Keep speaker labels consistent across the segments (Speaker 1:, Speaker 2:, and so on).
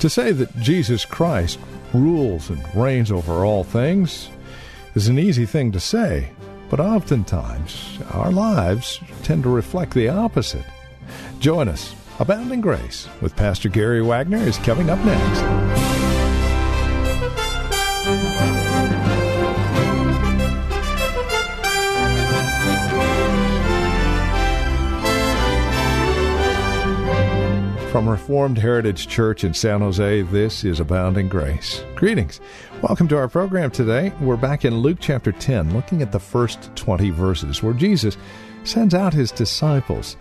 Speaker 1: To say that Jesus Christ rules and reigns over all things is an easy thing to say, but oftentimes our lives tend to reflect the opposite. Join us. Abounding Grace with Pastor Gary Wagner is coming up next. From Reformed Heritage Church in San Jose, this is Abounding Grace. Greetings. Welcome to our program today. We're back in Luke chapter 10, looking at the first 20 verses where Jesus sends out his disciples.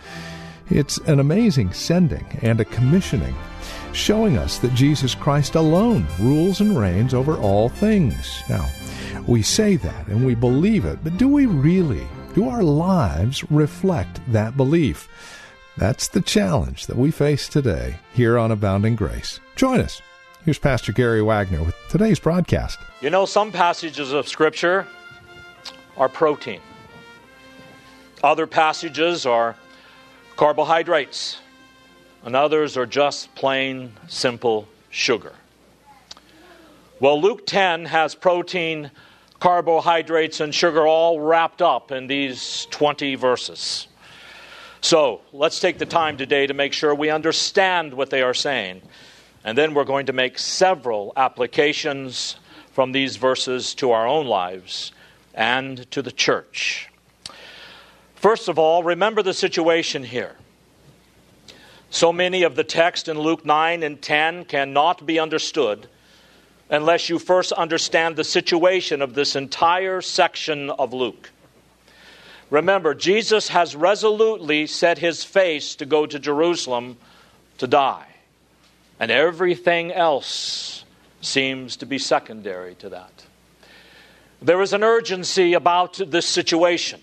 Speaker 1: It's an amazing sending and a commissioning, showing us that Jesus Christ alone rules and reigns over all things. Now, we say that and we believe it, but do we really? Do our lives reflect that belief? That's the challenge that we face today here on Abounding Grace. Join us. Here's Pastor Gary Wagner with today's broadcast.
Speaker 2: You know, some passages of Scripture are protein, other passages are carbohydrates, and others are just plain, simple sugar. Well, Luke 10 has protein, carbohydrates, and sugar all wrapped up in these 20 verses. So let's take the time today to make sure we understand what they are saying. And then we're going to make several applications from these verses to our own lives and to the church. First of all, remember the situation here. So many of the text in Luke 9 and 10 cannot be understood unless you first understand the situation of this entire section of Luke. Remember, Jesus has resolutely set his face to go to Jerusalem to die. And everything else seems to be secondary to that. There is an urgency about this situation.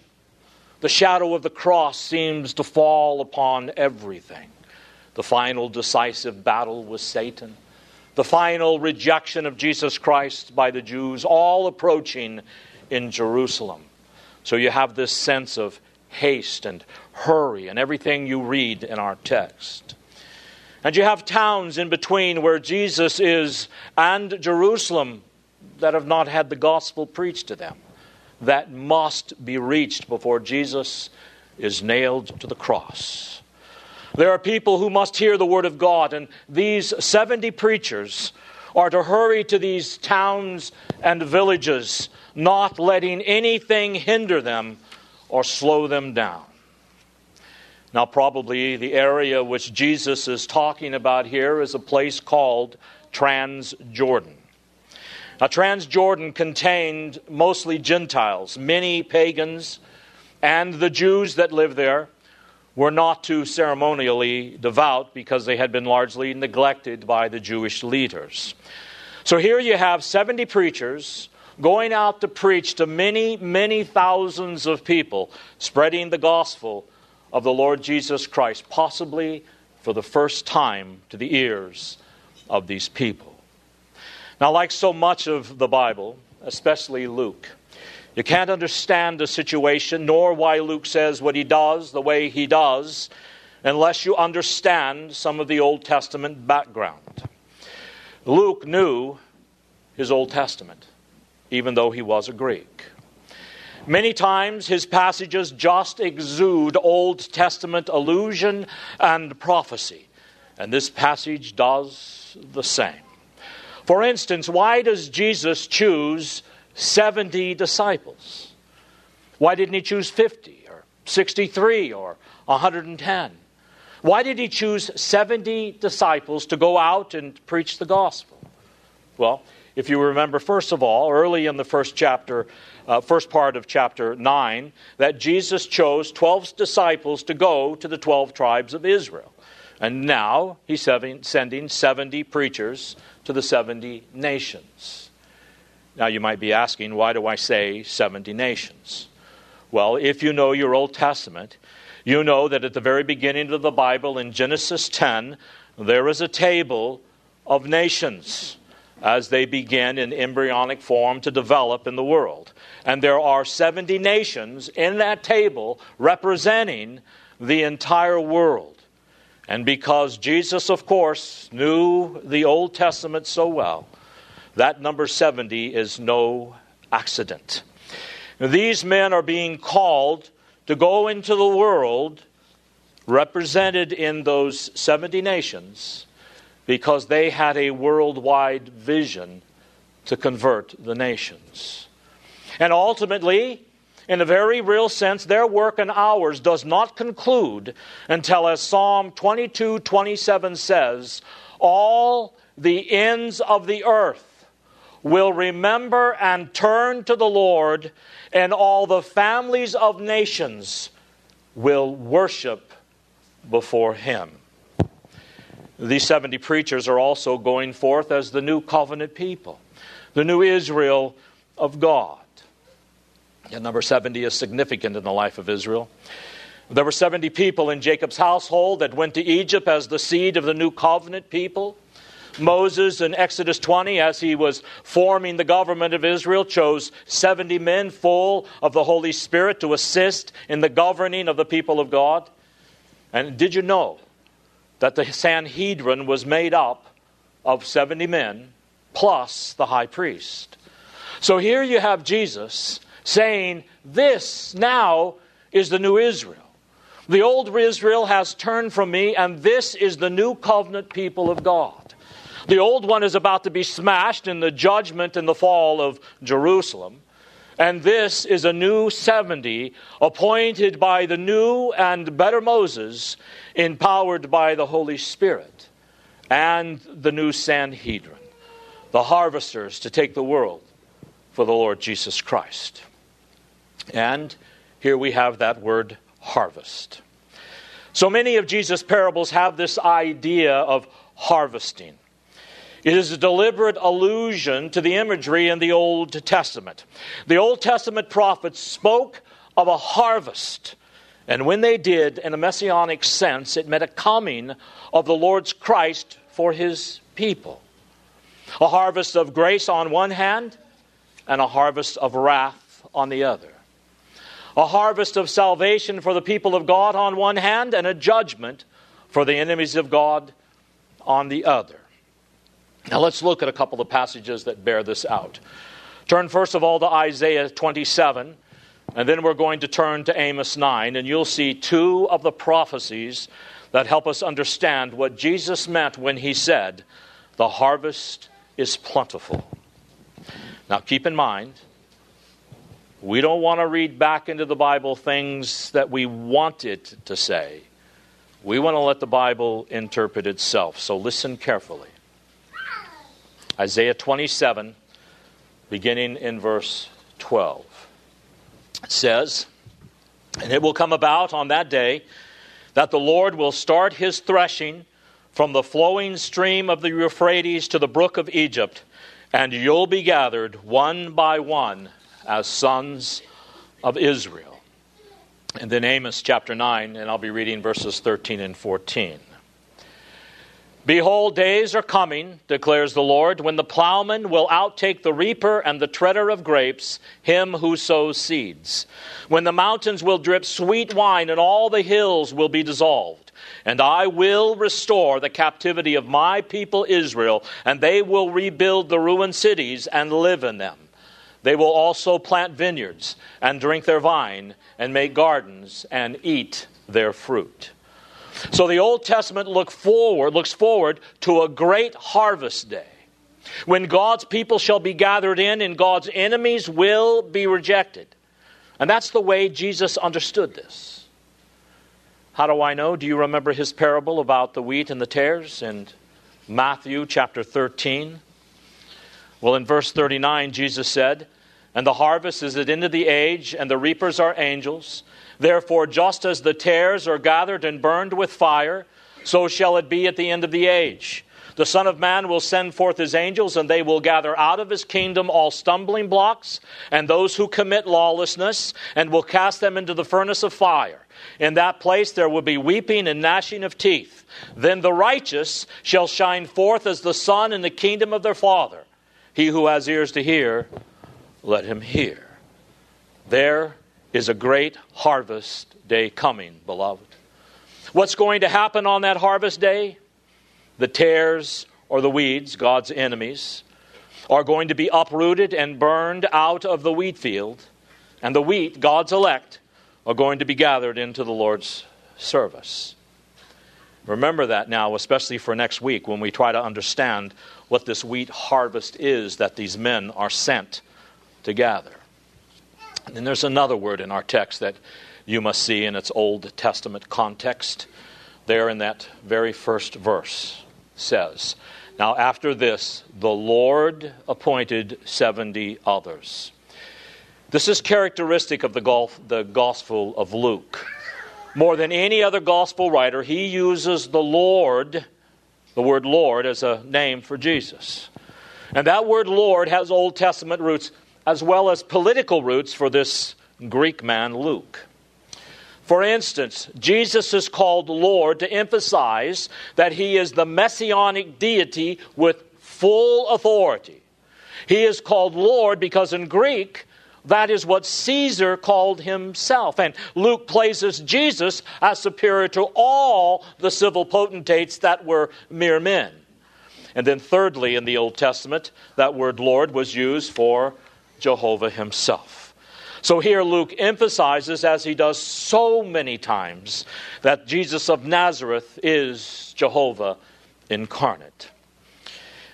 Speaker 2: The shadow of the cross seems to fall upon everything. The final decisive battle with Satan, the final rejection of Jesus Christ by the Jews, all approaching in Jerusalem. So you have this sense of haste and hurry and everything you read in our text. And you have towns in between where Jesus is and Jerusalem that have not had the gospel preached to them, that must be reached before Jesus is nailed to the cross. There are people who must hear the word of God, and these 70 preachers are to hurry to these towns and villages not letting anything hinder them or slow them down. Now, probably the area which Jesus is talking about here is a place called Transjordan. Now, Transjordan contained mostly Gentiles, many pagans, and the Jews that lived there were not too ceremonially devout because they had been largely neglected by the Jewish leaders. So here you have 70 preachers going out to preach to many, many thousands of people, spreading the gospel of the Lord Jesus Christ, possibly for the first time to the ears of these people. Now, like so much of the Bible, especially Luke, you can't understand the situation nor why Luke says what he does the way he does unless you understand some of the Old Testament background. Luke knew his Old Testament even though he was a Greek. Many times his passages just exude Old Testament allusion and prophecy, and this passage does the same. For instance, why does Jesus choose 70 disciples? Why didn't he choose 50 or 63 or 110? Why did he choose 70 disciples to go out and preach the gospel? Well, if you remember, first of all, early in the first chapter, uh, first part of chapter 9, that Jesus chose 12 disciples to go to the 12 tribes of Israel. And now he's sending 70 preachers to the 70 nations. Now you might be asking, why do I say 70 nations? Well, if you know your Old Testament, you know that at the very beginning of the Bible, in Genesis 10, there is a table of nations as they begin in embryonic form to develop in the world. And there are 70 nations in that table representing the entire world. And because Jesus, of course, knew the Old Testament so well, that number 70 is no accident. These men are being called to go into the world represented in those 70 nations because they had a worldwide vision to convert the nations. And ultimately, in a very real sense, their work and ours does not conclude until, as Psalm 22 27 says, all the ends of the earth will remember and turn to the Lord, and all the families of nations will worship before him. These 70 preachers are also going forth as the new covenant people, the new Israel of God. And number 70 is significant in the life of Israel. There were 70 people in Jacob's household that went to Egypt as the seed of the new covenant people. Moses in Exodus 20, as he was forming the government of Israel, chose 70 men full of the Holy Spirit to assist in the governing of the people of God. And did you know that the Sanhedrin was made up of 70 men plus the high priest? So here you have Jesus saying, This now is the new Israel. The old Israel has turned from me, and this is the new covenant people of God. The old one is about to be smashed in the judgment and the fall of Jerusalem. And this is a new 70 appointed by the new and better Moses, empowered by the Holy Spirit, and the new Sanhedrin, the harvesters to take the world for the Lord Jesus Christ. And here we have that word harvest. So many of Jesus' parables have this idea of harvesting. It is a deliberate allusion to the imagery in the Old Testament. The Old Testament prophets spoke of a harvest. And when they did, in a messianic sense, it meant a coming of the Lord's Christ for his people. A harvest of grace on one hand, and a harvest of wrath on the other a harvest of salvation for the people of God on one hand, and a judgment for the enemies of God on the other. Now let's look at a couple of passages that bear this out. Turn first of all to Isaiah 27, and then we're going to turn to Amos 9, and you'll see two of the prophecies that help us understand what Jesus meant when he said, The harvest is plentiful. Now keep in mind, we don't want to read back into the Bible things that we want it to say. We want to let the Bible interpret itself. So listen carefully. Isaiah 27, beginning in verse 12, says, And it will come about on that day that the Lord will start his threshing from the flowing stream of the Euphrates to the brook of Egypt, and you'll be gathered one by one as sons of Israel. And then Amos chapter 9, and I'll be reading verses 13 and 14. Behold, days are coming, declares the Lord, when the plowman will outtake the reaper and the treader of grapes, him who sows seeds. When the mountains will drip sweet wine and all the hills will be dissolved. And I will restore the captivity of my people Israel, and they will rebuild the ruined cities and live in them. They will also plant vineyards and drink their vine and make gardens and eat their fruit. So the Old Testament look forward, looks forward to a great harvest day when God's people shall be gathered in and God's enemies will be rejected. And that's the way Jesus understood this. How do I know? Do you remember his parable about the wheat and the tares in Matthew chapter 13? Well, in verse 39, Jesus said, And the harvest is at the end of the age, and the reapers are angels. Therefore, just as the tares are gathered and burned with fire, so shall it be at the end of the age. The Son of Man will send forth his angels, and they will gather out of his kingdom all stumbling blocks and those who commit lawlessness, and will cast them into the furnace of fire. In that place there will be weeping and gnashing of teeth. Then the righteous shall shine forth as the sun in the kingdom of their Father. He who has ears to hear, let him hear. There is a great harvest day coming, beloved. What's going to happen on that harvest day? The tares or the weeds, God's enemies, are going to be uprooted and burned out of the wheat field, and the wheat, God's elect, are going to be gathered into the Lord's service. Remember that now, especially for next week when we try to understand what this wheat harvest is that these men are sent to gather. And then there's another word in our text that you must see in its Old Testament context. There in that very first verse says, Now after this, the Lord appointed 70 others. This is characteristic of the, Gulf, the Gospel of Luke. More than any other Gospel writer, he uses the Lord, the word Lord, as a name for Jesus. And that word Lord has Old Testament roots as well as political roots for this Greek man, Luke. For instance, Jesus is called Lord to emphasize that he is the messianic deity with full authority. He is called Lord because in Greek, that is what Caesar called himself. And Luke places Jesus as superior to all the civil potentates that were mere men. And then, thirdly, in the Old Testament, that word Lord was used for Jehovah himself. So here Luke emphasizes, as he does so many times, that Jesus of Nazareth is Jehovah incarnate.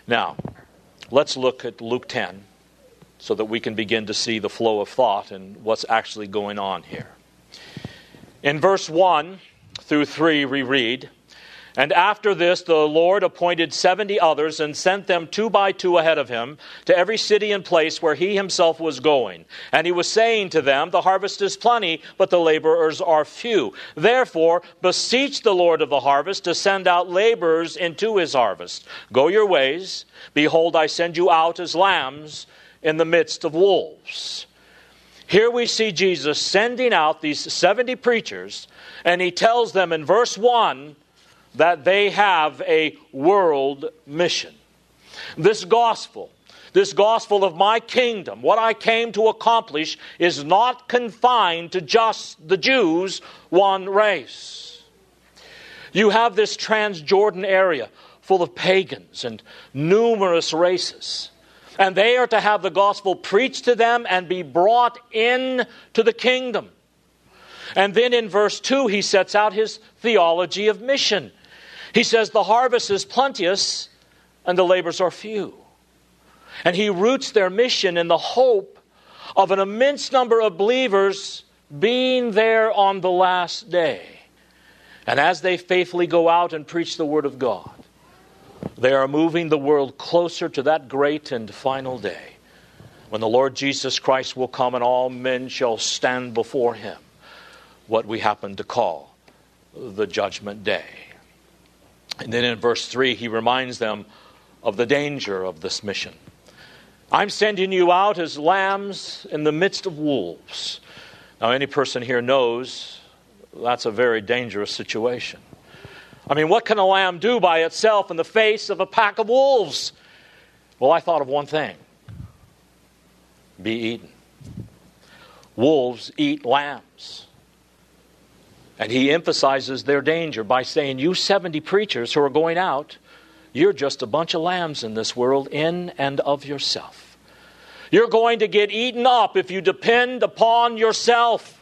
Speaker 2: Now, let's look at Luke 10 so that we can begin to see the flow of thought and what's actually going on here. In verse 1 through 3, we read, and after this, the Lord appointed seventy others and sent them two by two ahead of him to every city and place where he himself was going. And he was saying to them, The harvest is plenty, but the laborers are few. Therefore, beseech the Lord of the harvest to send out laborers into his harvest. Go your ways. Behold, I send you out as lambs in the midst of wolves. Here we see Jesus sending out these 70 preachers, and he tells them in verse 1 that they have a world mission. This gospel, this gospel of my kingdom, what I came to accomplish, is not confined to just the Jews, one race. You have this Transjordan area full of pagans and numerous races. And they are to have the gospel preached to them and be brought in to the kingdom. And then in verse 2, he sets out his theology of mission. He says, The harvest is plenteous and the labors are few. And he roots their mission in the hope of an immense number of believers being there on the last day. And as they faithfully go out and preach the Word of God, they are moving the world closer to that great and final day when the Lord Jesus Christ will come and all men shall stand before him, what we happen to call the judgment day. And then in verse 3, he reminds them of the danger of this mission. I'm sending you out as lambs in the midst of wolves. Now, any person here knows that's a very dangerous situation. I mean, what can a lamb do by itself in the face of a pack of wolves? Well, I thought of one thing be eaten. Wolves eat lambs. And he emphasizes their danger by saying, You 70 preachers who are going out, you're just a bunch of lambs in this world, in and of yourself. You're going to get eaten up if you depend upon yourself.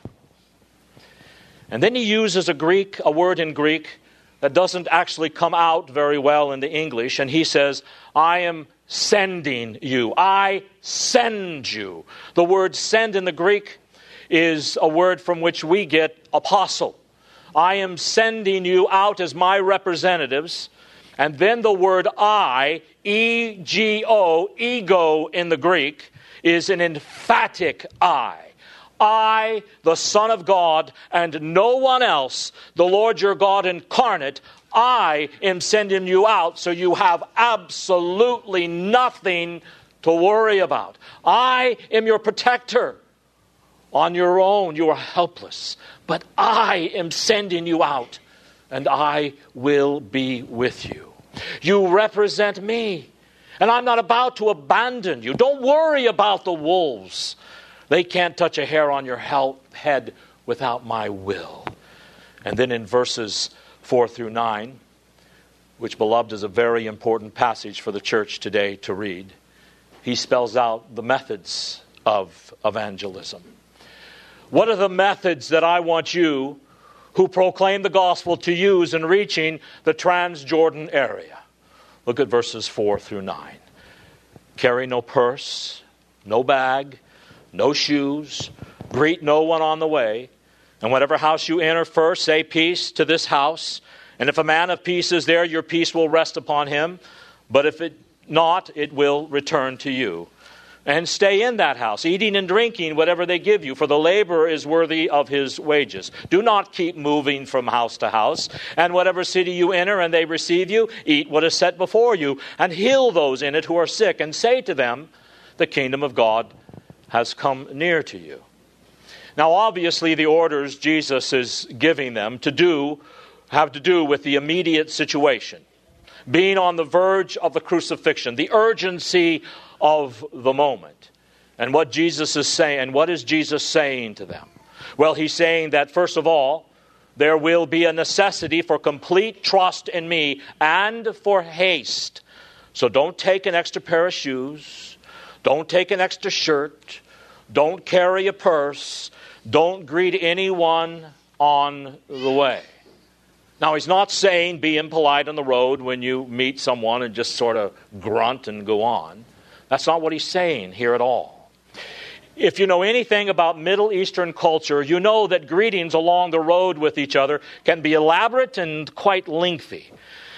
Speaker 2: And then he uses a Greek, a word in Greek that doesn't actually come out very well in the English, and he says, I am sending you. I send you. The word send in the Greek is a word from which we get apostle. I am sending you out as my representatives. And then the word I, E G O, ego in the Greek, is an emphatic I. I, the Son of God, and no one else, the Lord your God incarnate, I am sending you out, so you have absolutely nothing to worry about. I am your protector. On your own, you are helpless, but I am sending you out, and I will be with you. You represent me, and I'm not about to abandon you. Don't worry about the wolves. They can't touch a hair on your head without my will. And then in verses 4 through 9, which, beloved, is a very important passage for the church today to read, he spells out the methods of evangelism. What are the methods that I want you who proclaim the gospel to use in reaching the Transjordan area? Look at verses 4 through 9. Carry no purse, no bag, no shoes, greet no one on the way, and whatever house you enter first, say peace to this house. And if a man of peace is there, your peace will rest upon him. But if it not, it will return to you. And stay in that house, eating and drinking whatever they give you, for the laborer is worthy of his wages. Do not keep moving from house to house. And whatever city you enter and they receive you, eat what is set before you, and heal those in it who are sick, and say to them, The kingdom of God has come near to you. Now, obviously, the orders Jesus is giving them to do have to do with the immediate situation, being on the verge of the crucifixion, the urgency of the moment. And what Jesus is saying, and what is Jesus saying to them? Well, he's saying that, first of all, there will be a necessity for complete trust in me and for haste. So don't take an extra pair of shoes. Don't take an extra shirt. Don't carry a purse. Don't greet anyone on the way. Now, he's not saying be impolite on the road when you meet someone and just sort of grunt and go on. That's not what he's saying here at all. If you know anything about Middle Eastern culture, you know that greetings along the road with each other can be elaborate and quite lengthy.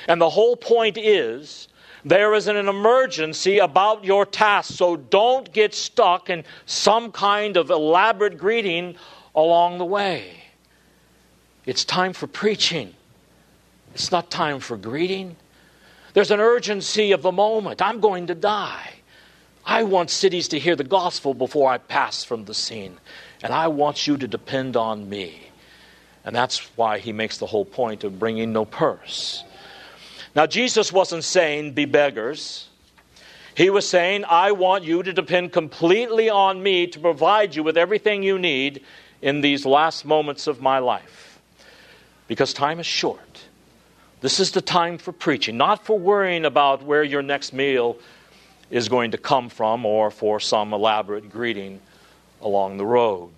Speaker 2: And the whole point is there is an emergency about your task, so don't get stuck in some kind of elaborate greeting along the way. It's time for preaching. It's not time for greeting. There's an urgency of the moment. I'm going to die. I want cities to hear the gospel before I pass from the scene. And I want you to depend on me. And that's why he makes the whole point of bringing no purse. Now, Jesus wasn't saying, be beggars. He was saying, I want you to depend completely on me to provide you with everything you need in these last moments of my life. Because time is short. This is the time for preaching, not for worrying about where your next meal is going to come from or for some elaborate greeting along the road.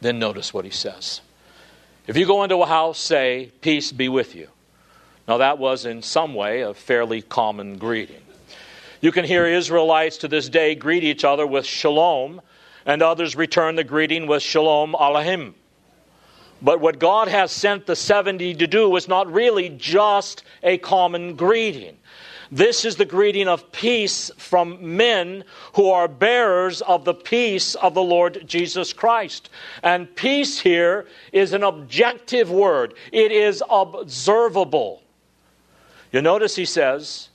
Speaker 2: Then notice what he says. If you go into a house, say, Peace be with you. Now, that was in some way a fairly common greeting. You can hear Israelites to this day greet each other with shalom, and others return the greeting with shalom aleichem. But what God has sent the 70 to do was not really just a common greeting. This is the greeting of peace from men who are bearers of the peace of the Lord Jesus Christ. And peace here is an objective word, it is observable. You notice he says,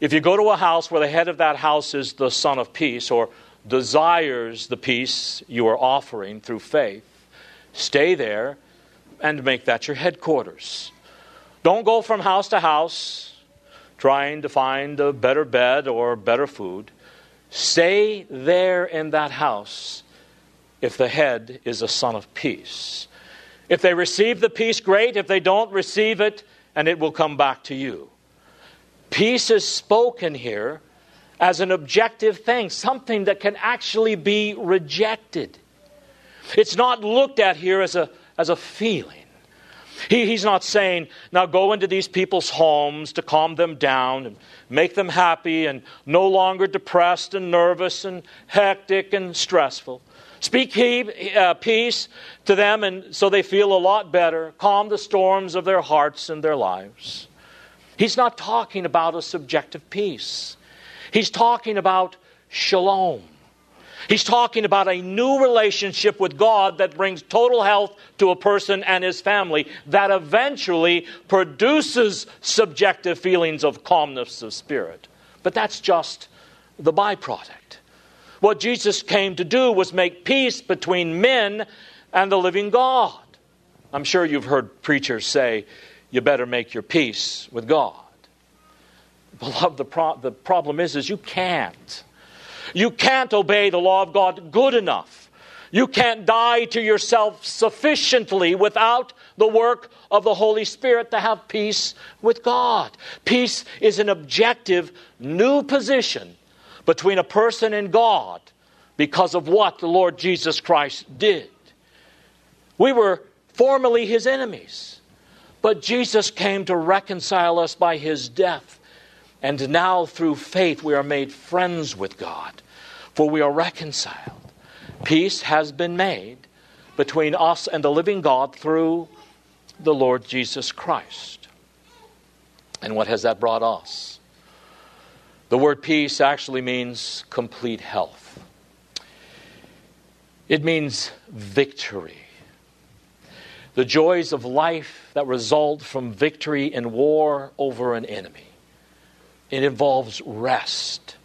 Speaker 2: if you go to a house where the head of that house is the Son of Peace or desires the peace you are offering through faith, stay there and make that your headquarters. Don't go from house to house trying to find a better bed or better food. Stay there in that house if the head is a son of peace. If they receive the peace, great. If they don't receive it, and it will come back to you. Peace is spoken here as an objective thing, something that can actually be rejected. It's not looked at here as a, as a feeling. He, he's not saying, now go into these people's homes to calm them down and make them happy and no longer depressed and nervous and hectic and stressful. Speak he, uh, peace to them and so they feel a lot better. Calm the storms of their hearts and their lives. He's not talking about a subjective peace. He's talking about shalom. He's talking about a new relationship with God that brings total health to a person and his family that eventually produces subjective feelings of calmness of spirit. But that's just the byproduct. What Jesus came to do was make peace between men and the living God. I'm sure you've heard preachers say, you better make your peace with God. Beloved, the, pro- the problem is, is you can't. You can't obey the law of God good enough. You can't die to yourself sufficiently without the work of the Holy Spirit to have peace with God. Peace is an objective new position between a person and God because of what the Lord Jesus Christ did. We were formerly his enemies, but Jesus came to reconcile us by his death. And now, through faith, we are made friends with God, for we are reconciled. Peace has been made between us and the living God through the Lord Jesus Christ. And what has that brought us? The word peace actually means complete health, it means victory. The joys of life that result from victory in war over an enemy. It involves rest.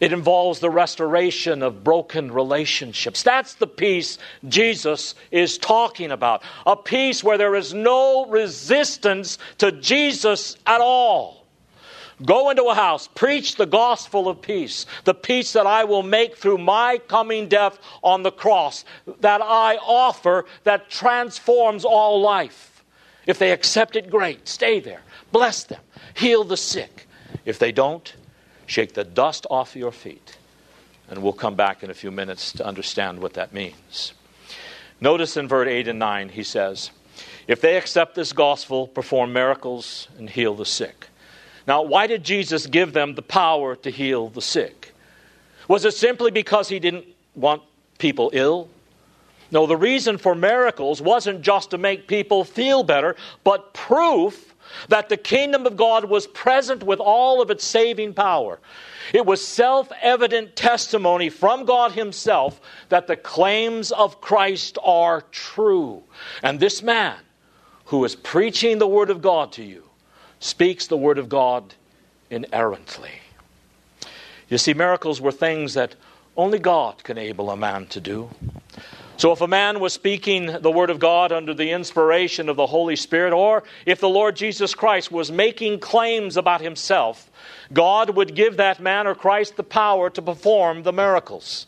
Speaker 2: It involves the restoration of broken relationships. That's the peace Jesus is talking about. A peace where there is no resistance to Jesus at all. Go into a house, preach the gospel of peace, the peace that I will make through my coming death on the cross, that I offer that transforms all life. If they accept it, great. Stay there. Bless them. Heal the sick. If they don't, shake the dust off your feet. And we'll come back in a few minutes to understand what that means. Notice in verse 8 and 9, he says, If they accept this gospel, perform miracles, and heal the sick. Now, why did Jesus give them the power to heal the sick? Was it simply because he didn't want people ill? No, the reason for miracles wasn't just to make people feel better, but proof that the kingdom of God was present with all of its saving power. It was self evident testimony from God Himself that the claims of Christ are true. And this man who is preaching the Word of God to you speaks the word of God inerrantly. You see, miracles were things that only God can enable a man to do. So, if a man was speaking the Word of God under the inspiration of the Holy Spirit, or if the Lord Jesus Christ was making claims about himself, God would give that man or Christ the power to perform the miracles.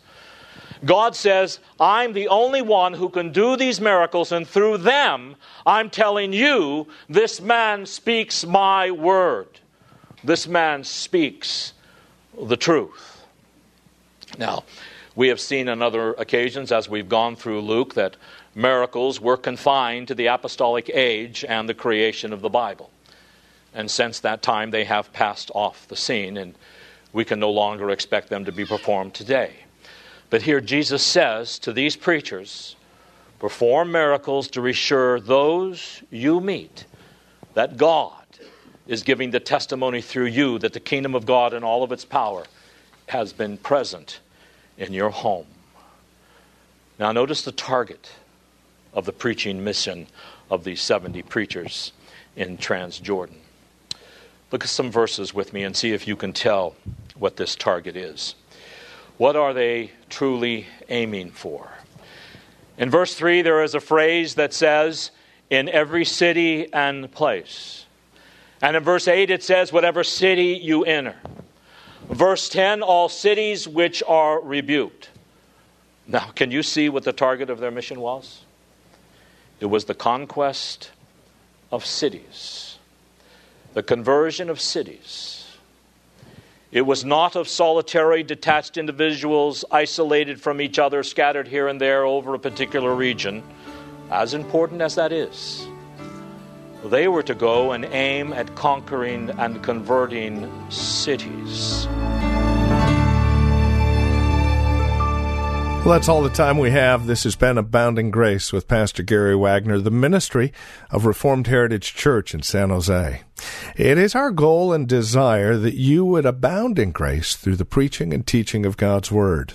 Speaker 2: God says, I'm the only one who can do these miracles, and through them, I'm telling you, this man speaks my word. This man speaks the truth. Now, we have seen on other occasions as we've gone through Luke that miracles were confined to the apostolic age and the creation of the Bible. And since that time, they have passed off the scene, and we can no longer expect them to be performed today. But here Jesus says to these preachers, perform miracles to reassure those you meet that God is giving the testimony through you that the kingdom of God and all of its power has been present in your home. Now, notice the target of the preaching mission of these 70 preachers in Transjordan. Look at some verses with me and see if you can tell what this target is. What are they truly aiming for? In verse 3, there is a phrase that says, in every city and place. And in verse 8, it says, whatever city you enter. Verse 10, all cities which are rebuked. Now, can you see what the target of their mission was? It was the conquest of cities, the conversion of cities. It was not of solitary, detached individuals isolated from each other, scattered here and there over a particular region, as important as that is. They were to go and aim at conquering and converting cities.
Speaker 1: Well, that's all the time we have. This has been Abounding Grace with Pastor Gary Wagner, the ministry of Reformed Heritage Church in San Jose. It is our goal and desire that you would abound in grace through the preaching and teaching of God's Word.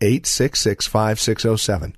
Speaker 1: 866 5607.